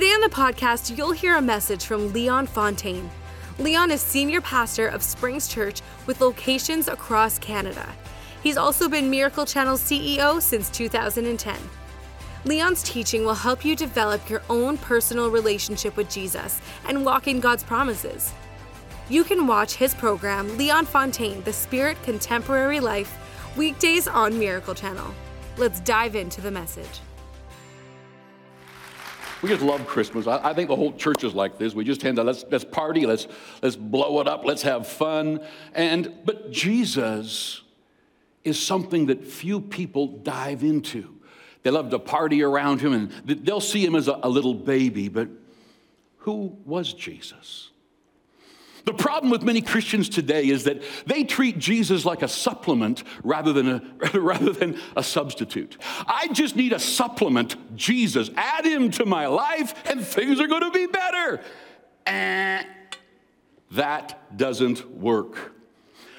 Today on the podcast, you'll hear a message from Leon Fontaine. Leon is senior pastor of Springs Church with locations across Canada. He's also been Miracle Channel's CEO since 2010. Leon's teaching will help you develop your own personal relationship with Jesus and walk in God's promises. You can watch his program, Leon Fontaine, The Spirit Contemporary Life, weekdays on Miracle Channel. Let's dive into the message. We just love Christmas. I, I, think the whole church is like this. We just tend to let's let's party, let's let's blow it up, let's have fun. And but Jesus is something that few people dive into. They love to party around him, and they'll see him as a, a little baby. But who was Jesus? The problem with many Christians today is that they treat Jesus like a supplement rather than a, rather than a substitute. I just need a supplement, Jesus. Add him to my life and things are going to be better. Eh, that doesn't work.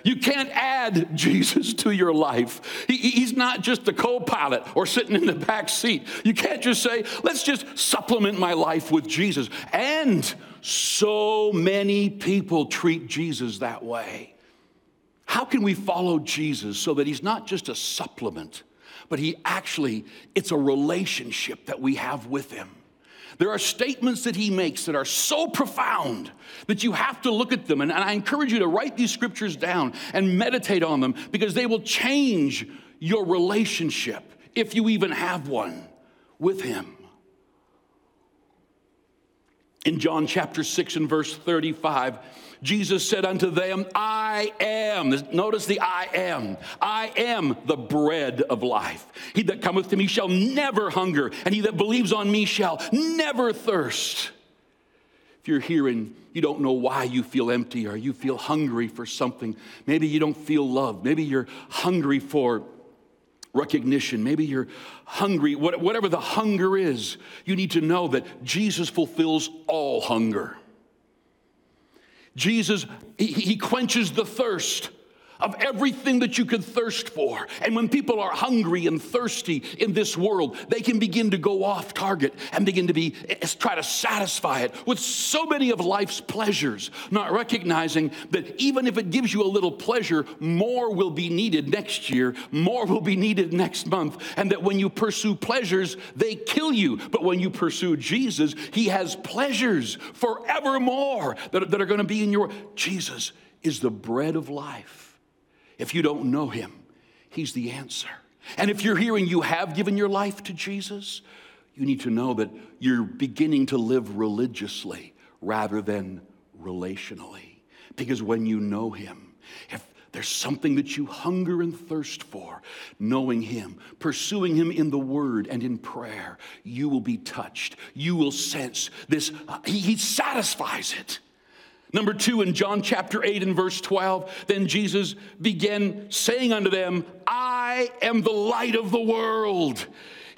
You can't add Jesus to your life. He, he's not just the co pilot or sitting in the back seat. You can't just say, let's just supplement my life with Jesus. And so many people treat Jesus that way. How can we follow Jesus so that he's not just a supplement, but he actually, it's a relationship that we have with him? There are statements that he makes that are so profound that you have to look at them. And, I encourage you to write these scriptures down and meditate on them because they will change your relationship, if you even have one, with him. In John chapter 6 and verse 35, Jesus said unto them, I am. Notice the I am. I am the bread of life. He that cometh to me shall never hunger, and he that believes on me shall never thirst. If you're here and you don't know why you feel empty or you feel hungry for something, maybe you don't feel loved, maybe you're hungry for recognition. Maybe you're hungry, whatever the hunger is, you need to know that Jesus fulfills all hunger. Jesus, he, quenches the thirst of everything that you could thirst for. And when people are hungry and thirsty in this world, they can begin to go off target and begin to be eh, try to satisfy it with so many of life's pleasures, not recognizing that even if it gives you a little pleasure, more will be needed next year, more will be needed next month, and that when you pursue pleasures, they kill you. But when you pursue Jesus, he has pleasures forevermore that, that are going to be in your Jesus is the bread of life. If you don't know him, he's the answer. And if you're and you have given your life to Jesus, you need to know that you're beginning to live religiously rather than relationally. Because when you know him, if there's something that you hunger and thirst for, knowing Him, pursuing Him in the Word and in prayer, you will be touched. You will sense this, uh, he, he satisfies it. Number two, in John chapter 8 and verse 12, then Jesus began saying unto them, I am the light of the world.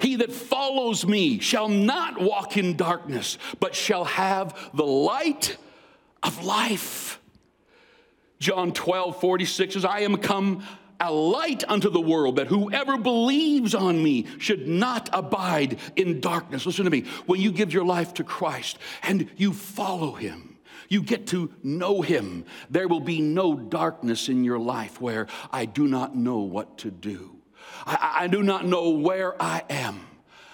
He that follows me shall not walk in darkness, but shall have the light of life. John 12, 46 says, I am come a light unto the world, that whoever believes on me should not abide in darkness. Listen to me. When you give your life to Christ and you follow him, you get to know Him. There will be no darkness in your life where I do not know what to do. I, I do not know where I am.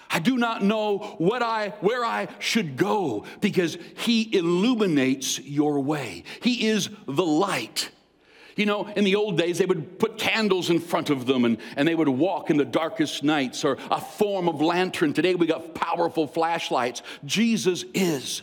I do not know what I, where I should go because He illuminates your way. He is the light. You know, in the old days, they would put candles in front of them and, and they would walk in the darkest nights or a form of lantern. Today, we got powerful flashlights. Jesus is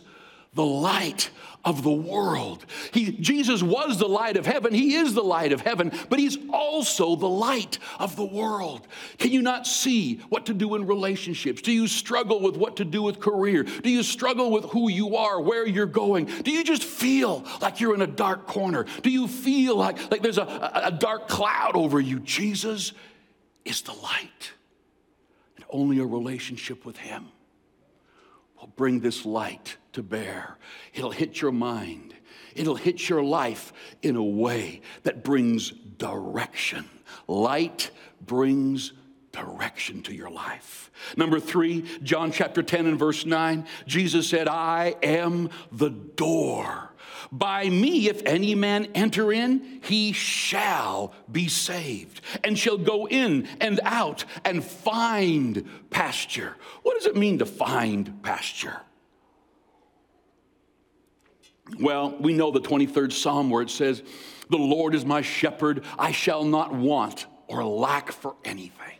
the light of the world. He, Jesus was the light of heaven. He is the light of heaven, but He's also the light of the world. Can you not see what to do in relationships? Do you struggle with what to do with career? Do you struggle with who you are, where you're going? Do you just feel like you're in a dark corner? Do you feel like, like there's a, a dark cloud over you? Jesus is the light, and only a relationship with Him will bring this light to bear. It'll hit your mind, it'll hit your life in a way that brings direction. Light brings direction to your life. Number three, John chapter 10 and verse 9, Jesus said, I am the door. By me, if any man enter in, he shall be saved, and shall go in and out and find pasture. What does it mean to find pasture? Well, we know the 23rd Psalm where it says, The Lord is my shepherd, I shall not want or lack for anything.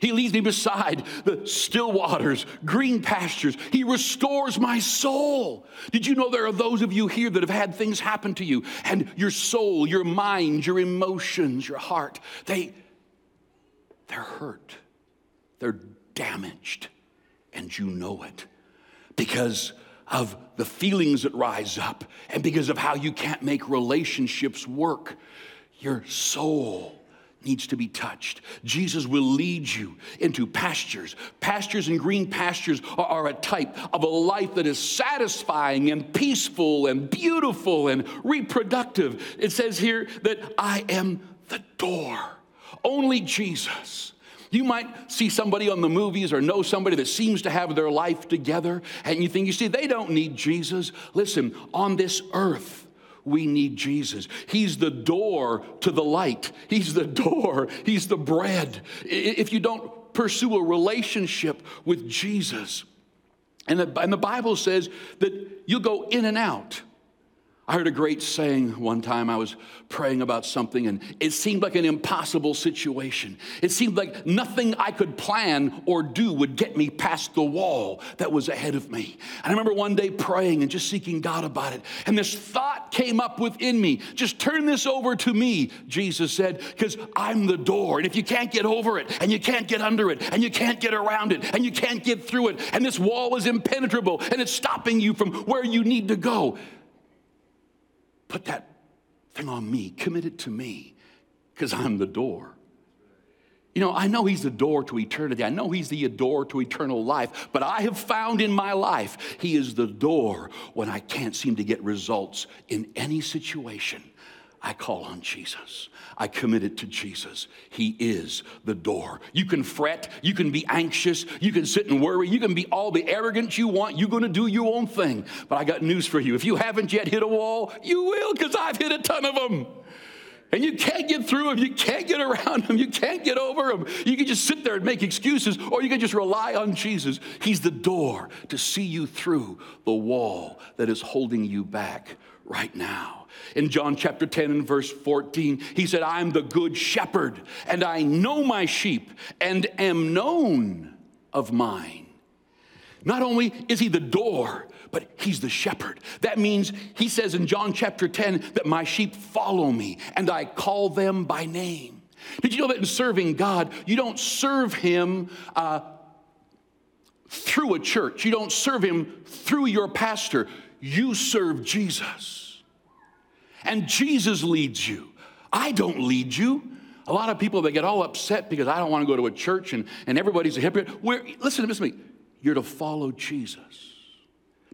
He leads me beside the still waters, green pastures. He restores my soul. Did you know there are those of you here that have had things happen to you and your soul, your mind, your emotions, your heart, they they're hurt. They're damaged and you know it because of the feelings that rise up and because of how you can't make relationships work. Your soul needs to be touched. Jesus will lead you into pastures. Pastures and green pastures are, a type of a life that is satisfying and peaceful and beautiful and reproductive. It says here that I am the door. Only Jesus. You might see somebody on the movies or know somebody that seems to have their life together, and you think, you see, they don't need Jesus. Listen, on this earth, we need Jesus. He's the door to the light, He's the door, He's the bread. If you don't pursue a relationship with Jesus, and the, and the Bible says that you'll go in and out. I heard a great saying one time. I was praying about something, and it seemed like an impossible situation. It seemed like nothing I could plan or do would get me past the wall that was ahead of me. And I remember one day praying and just seeking God about it. And this thought came up within me just turn this over to me, Jesus said, because I'm the door. And if you can't get over it, and you can't get under it, and you can't get around it, and you can't get through it, and this wall is impenetrable, and it's stopping you from where you need to go put that thing on me, commit it to me, because I'm the door. You know, I know He's the door to eternity. I know He's the door to eternal life, but I have found in my life He is the door when I can't seem to get results in any situation. I call on Jesus. I commit it to Jesus. He is the door. You can fret, you can be anxious, you can sit and worry, you can be all the arrogance you want. You're going to do your own thing. But I got news for you. If you haven't yet hit a wall, you will because I've hit a ton of them. And you can't get through them. You can't get around them. You can't get over them. You can just sit there and make excuses, or you can just rely on Jesus. He's the door to see you through the wall that is holding you back right now. In John chapter 10 and verse 14, he said, I'm the good shepherd, and I know my sheep, and am known of mine. Not only is he the door, but he's the shepherd. That means he says in John chapter 10 that my sheep follow me, and I call them by name. Did you know that in serving God, you don't serve him uh, through a church, you don't serve him through your pastor, you serve Jesus and Jesus leads you. I don't lead you. A lot of people, they get all upset because I don't want to go to a church and, and everybody's a hypocrite. We're, listen to me. You're to follow Jesus.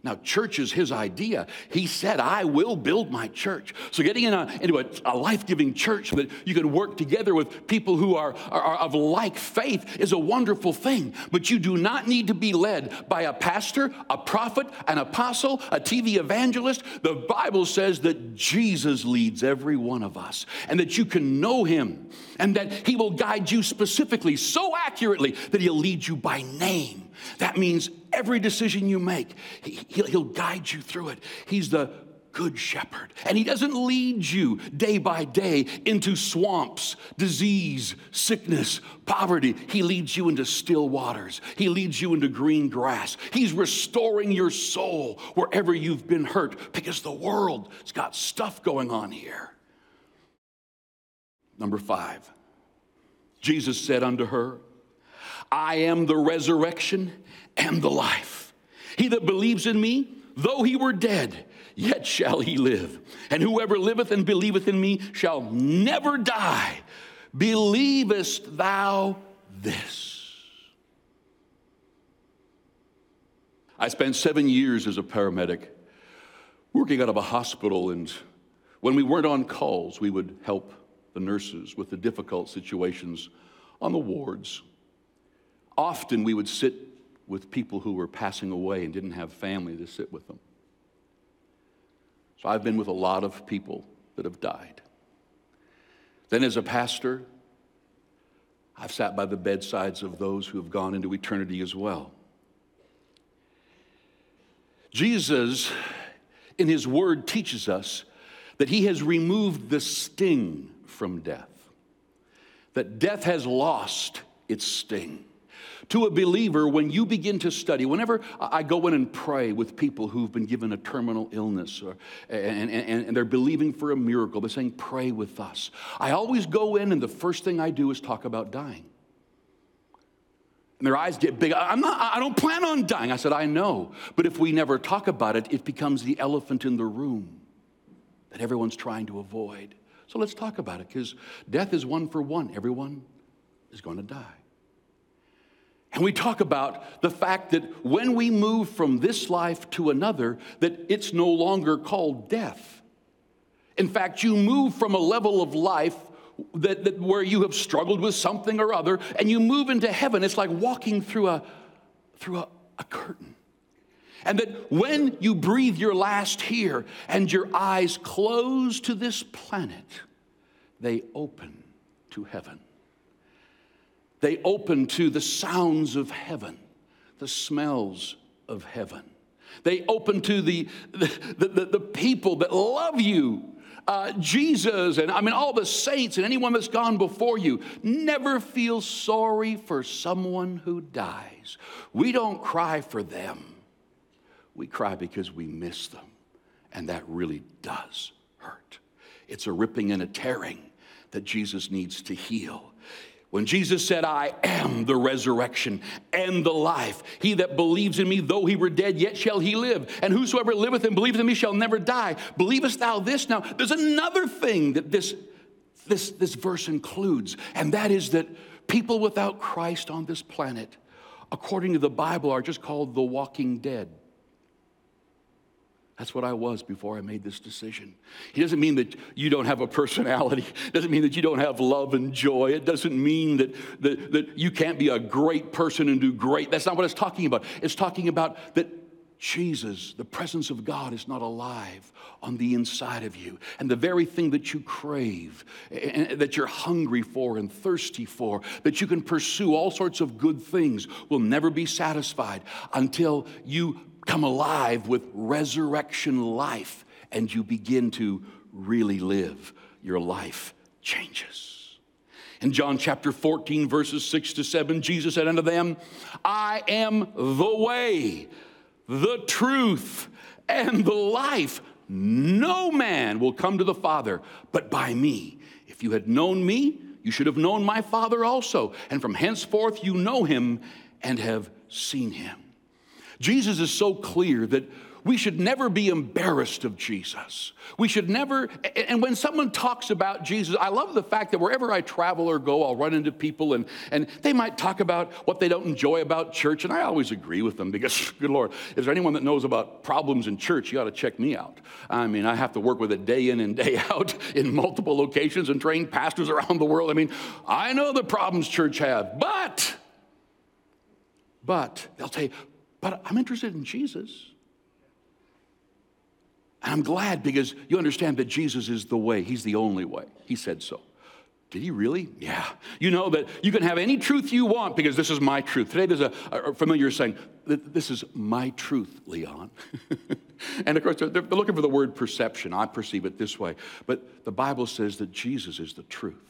Now, church is his idea. He said, I will build my church. So, getting in a, into a, a life giving church so that you can work together with people who are, are, are, of like faith is a wonderful thing. But you do not need to be led by a pastor, a prophet, an apostle, a TV evangelist. The Bible says that Jesus leads every one of us and that you can know him and that he will guide you specifically, so accurately that he'll lead you by name. That means every decision you make, he, will guide you through it. He's the good shepherd. And he doesn't lead you day by day into swamps, disease, sickness, poverty. He leads you into still waters. He leads you into green grass. He's restoring your soul wherever you've been hurt because the world's got stuff going on here. Number five, Jesus said unto her, I am the resurrection and the life. He that believes in me, though he were dead, yet shall he live. And whoever liveth and believeth in me shall never die. Believest thou this? I spent seven years as a paramedic working out of a hospital, and when we weren't on calls, we would help the nurses with the difficult situations on the wards. Often we would sit with people who were passing away and didn't have family to sit with them. So I've been with a lot of people that have died. Then, as a pastor, I've sat by the bedsides of those who have gone into eternity as well. Jesus, in his word, teaches us that he has removed the sting from death, that death has lost its sting to a believer, when you begin to study, whenever I go in and pray with people who've been given a terminal illness or, and, and, and they're believing for a miracle, they're saying, Pray with us. I always go in, and the first thing I do is talk about dying. And their eyes get big. I'm not, I don't plan on dying. I said, I know. But if we never talk about it, it becomes the elephant in the room that everyone's trying to avoid. So let's talk about it because death is one for one. Everyone is going to die. And we talk about the fact that when we move from this life to another, that it's no longer called death. In fact, you move from a level of life that, that, where you have struggled with something or other, and you move into heaven. It's like walking through a through a, a curtain. And that when you breathe your last here and your eyes close to this planet, they open to heaven. They open to the sounds of heaven, the smells of heaven. They open to the, the, the, the people that love you. Uh, Jesus, and I mean, all the saints and anyone that's gone before you, never feel sorry for someone who dies. We don't cry for them, we cry because we miss them. And that really does hurt. It's a ripping and a tearing that Jesus needs to heal. When Jesus said, I am the resurrection and the life, he that believes in me, though he were dead, yet shall he live. And whosoever liveth and believeth in me shall never die. Believest thou this? Now, there's another thing that this, this, this verse includes, and that is that people without Christ on this planet, according to the Bible, are just called the walking dead. That's what I was before I made this decision. He doesn't mean that you don't have a personality. It doesn't mean that you don't have love and joy. It doesn't mean that, that, that you can't be a great person and do great. That's not what it's talking about. It's talking about that Jesus, the presence of God, is not alive on the inside of you. And the very thing that you crave, that you're hungry for and thirsty for, that you can pursue all sorts of good things, will never be satisfied until you come alive with resurrection life and you begin to really live. Your life changes. In John chapter 14, verses 6 to 7, Jesus said unto them, I am the way, the truth, and the life. No man will come to the Father but by me. If you had known me, you should have known my Father also. And from henceforth you know him and have seen him. Jesus is so clear that we should never be embarrassed of Jesus. We should never, and when someone talks about Jesus, I love the fact that wherever I travel or go, I'll run into people and, and they might talk about what they don't enjoy about church, and I always agree with them because, good Lord, is there anyone that knows about problems in church? You ought to check me out. I mean, I have to work with it day in and day out in multiple locations and train pastors around the world. I mean, I know the problems church have, but, but, they'll say, but I'm interested in Jesus. And I'm glad because you understand that Jesus is the way, He's the only way. He said so. Did he really? Yeah. You know that you can have any truth you want because this is my truth. Today there's a, a familiar saying, This is my truth, Leon. and of course, they're, they're looking for the word perception. I perceive it this way. But the Bible says that Jesus is the truth.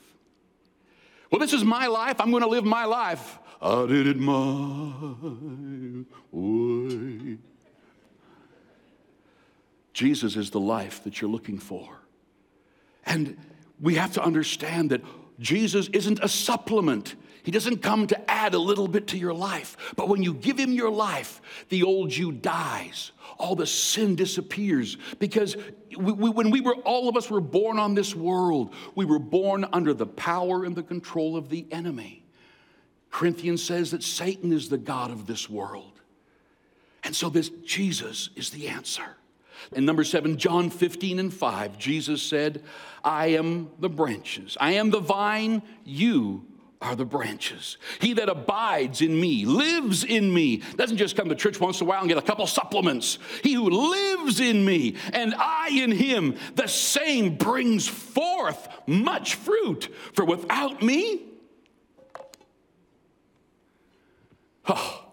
Well, this is my life. I'm going to live my life. I did it my way. Jesus is the life that you're looking for. And we have to understand that Jesus isn't a supplement. He doesn't come to add a little bit to your life. But when you give him your life, the old you dies. All the sin disappears because we, we, when we were, all of us were born on this world, we were born under the power and the control of the enemy. Corinthians says that Satan is the God of this world. And so this Jesus is the answer. In number seven, John 15 and 5, Jesus said, I am the branches. I am the vine, you are the branches. He that abides in me, lives in me, doesn't just come to church once in a while and get a couple supplements. He who lives in me and I in him, the same brings forth much fruit. For without me, oh,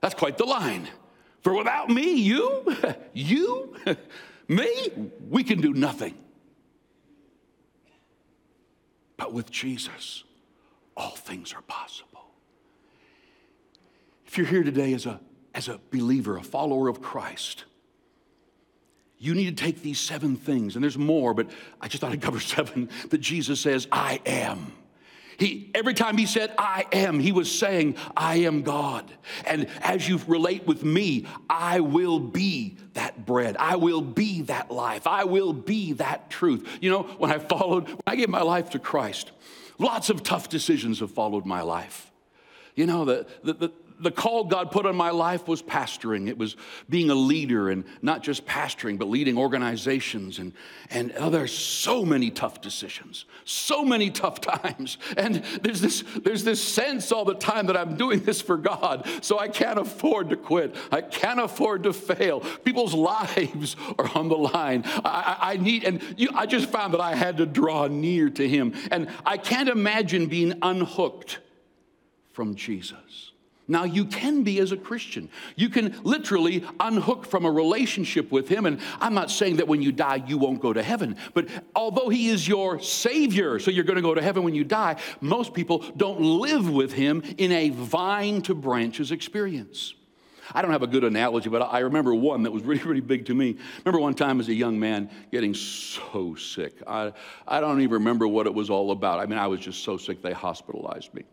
that's quite the line. For without me, you, you, me, we can do nothing. But with Jesus, all things are possible. If you're here today as a, as a believer, a follower of Christ, you need to take these seven things, and there's more, but I just thought I'd cover seven that Jesus says, I am. He, every time he said, I am, he was saying, I am God. And as you relate with me, I will be that bread. I will be that life. I will be that truth. You know, when I followed, when I gave my life to Christ, lots of tough decisions have followed my life. You know, the, the, the, the call God put on my life was pastoring. It was being a leader and not just pastoring, but leading organizations. And, and oh, there's so many tough decisions, so many tough times. And there's this, there's this sense all the time that I'm doing this for God, so I can't afford to quit. I can't afford to fail. People's lives are on the line. I, I need, and you, I just found that I had to draw near to Him. And I can't imagine being unhooked from Jesus. Now, you can be as a Christian. You can literally unhook from a relationship with Him. And I'm not saying that when you die, you won't go to heaven. But although He is your Savior, so you're going to go to heaven when you die, most people don't live with Him in a vine to branches experience. I don't have a good analogy, but I remember one that was really, really big to me. Remember one time as a young man getting so sick. I, I don't even remember what it was all about. I mean, I was just so sick, they hospitalized me.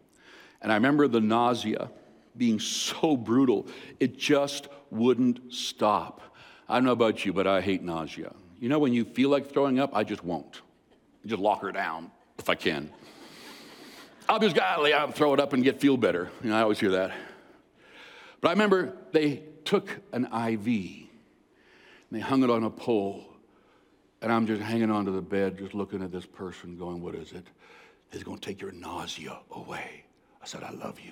And I remember the nausea being so brutal, it just wouldn't stop. I don't know about you, but I hate nausea. You know, when you feel like throwing up, I just won't. I just lock her down if I can. I'll just godly, I'll throw it up and get feel better. You know, I always hear that. But I remember they took an IV and they hung it on a pole. And I'm just hanging onto the bed, just looking at this person, going, What is it? It's going to take your nausea away. I said, I love you.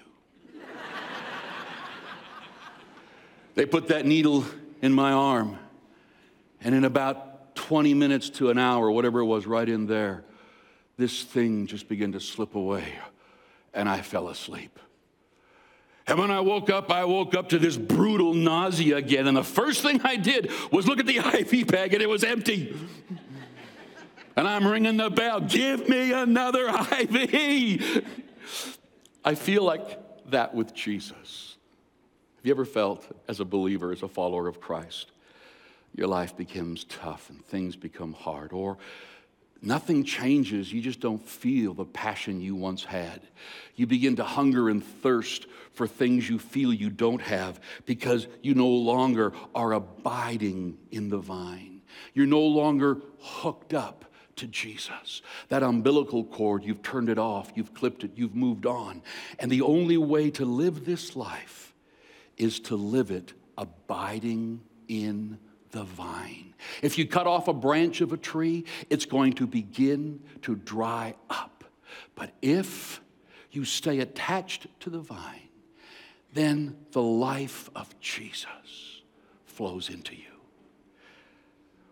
They put that needle in my arm, and in about 20 minutes to an hour, whatever it was, right in there, this thing just began to slip away, and I fell asleep. And when I woke up, I woke up to this brutal nausea again. And the first thing I did was look at the IV bag, and it was empty. And I'm ringing the bell give me another IV. I feel like that with Jesus. Have you ever felt, as a believer, as a follower of Christ, your life becomes tough and things become hard, or nothing changes, you just don't feel the passion you once had. You begin to hunger and thirst for things you feel you don't have because you no longer are abiding in the vine. You're no longer hooked up to Jesus. That umbilical cord, you've turned it off, you've clipped it, you've moved on. And the only way to live this life is to live it abiding in the vine. If you cut off a branch of a tree, it's going to begin to dry up. But if you stay attached to the vine, then the life of Jesus flows into you.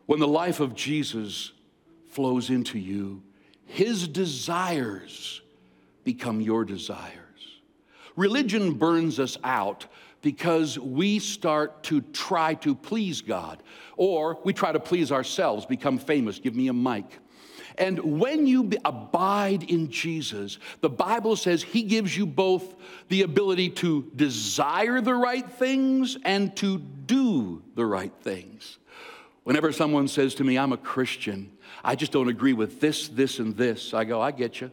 When the life of Jesus flows into you, his desires become your desires. Religion burns us out because we start to try to please God, or we try to please ourselves, become famous, give me a mic. And when you abide in Jesus, the Bible says He gives you both the ability to desire the right things and to do the right things. Whenever someone says to me, I'm a Christian, I just don't agree with this, this, and this, I go, I get you.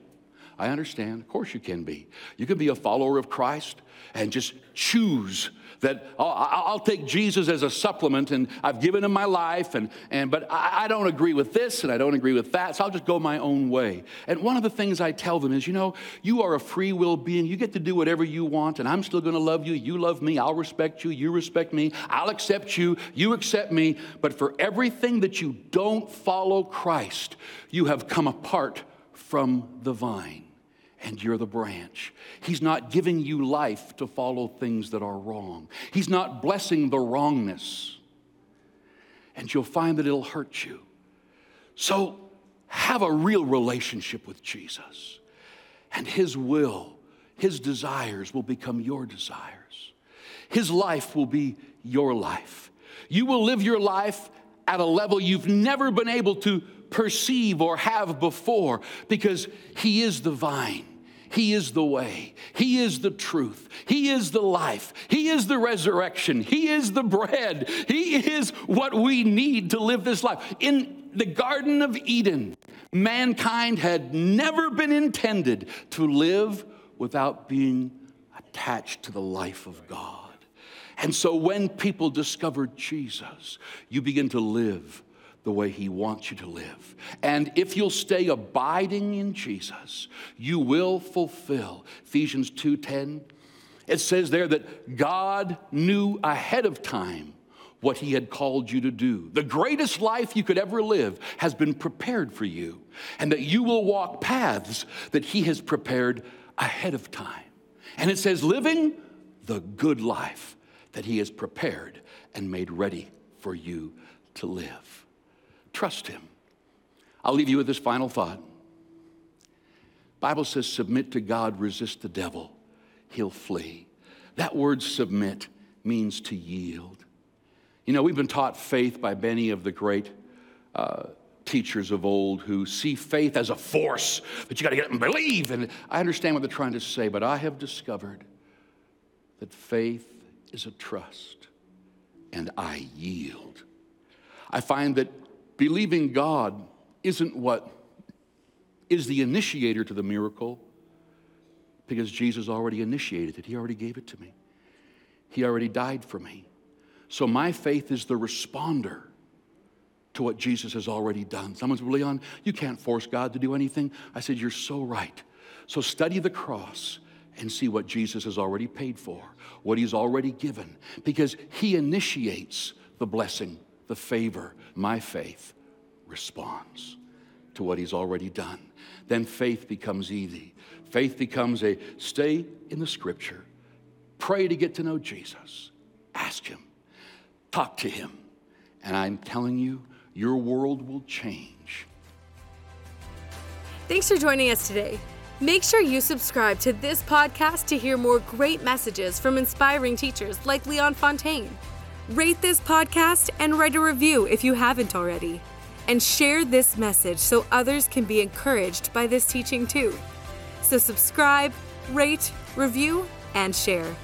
I understand. Of course you can be. You can be a follower of Christ and just choose that oh, I'll, I'll, take Jesus as a supplement and I've given him my life, and, and, but I, I don't agree with this and I don't agree with that, so I'll just go my own way. And one of the things I tell them is, you know, you are a free will being. You get to do whatever you want, and I'm still going to love you. You love me. I'll respect you. You respect me. I'll accept you. You accept me. But for everything that you don't follow Christ, you have come apart from the vine and you're the branch. He's not giving you life to follow things that are wrong. He's not blessing the wrongness. And you'll find that it'll hurt you. So have a real relationship with Jesus, and His will, His desires will become your desires. His life will be your life. You will live your life at a level you've never been able to perceive or have before because He is the vine. He is the way. He is the truth. He is the life. He is the resurrection. He is the bread. He is what we need to live this life. In the Garden of Eden, mankind had never been intended to live without being attached to the life of God. And so when people discovered Jesus, you begin to live the way he wants you to live. And if you'll stay abiding in Jesus, you will fulfill Ephesians 2:10. It says there that God knew ahead of time what he had called you to do. The greatest life you could ever live has been prepared for you, and that you will walk paths that he has prepared ahead of time. And it says, living the good life that he has prepared and made ready for you to live. Trust him. I'll leave you with this final thought. Bible says submit to God, resist the devil, he'll flee. That word submit means to yield. You know, we've been taught faith by many of the great uh, teachers of old who see faith as a force that you got to get up and believe. And I understand what they're trying to say, but I have discovered that faith is a trust, and I yield. I find that Believing God isn't what is the initiator to the miracle because Jesus already initiated it. He already gave it to me. He already died for me. So my faith is the responder to what Jesus has already done. Someone said, Leon, you can't force God to do anything. I said, You're so right. So study the cross and see what Jesus has already paid for, what he's already given, because he initiates the blessing the favor, my faith responds to what he's already done. Then faith becomes easy. Faith becomes a stay in the scripture, pray to get to know Jesus, ask him, talk to him. And I'm telling you, your world will change. Thanks for joining us today. Make sure you subscribe to this podcast to hear more great messages from inspiring teachers like Leon Fontaine. Rate this podcast and write a review if you haven't already. And share this message so others can be encouraged by this teaching too. So, subscribe, rate, review, and share.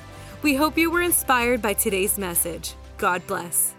We hope you were inspired by today's message. God bless.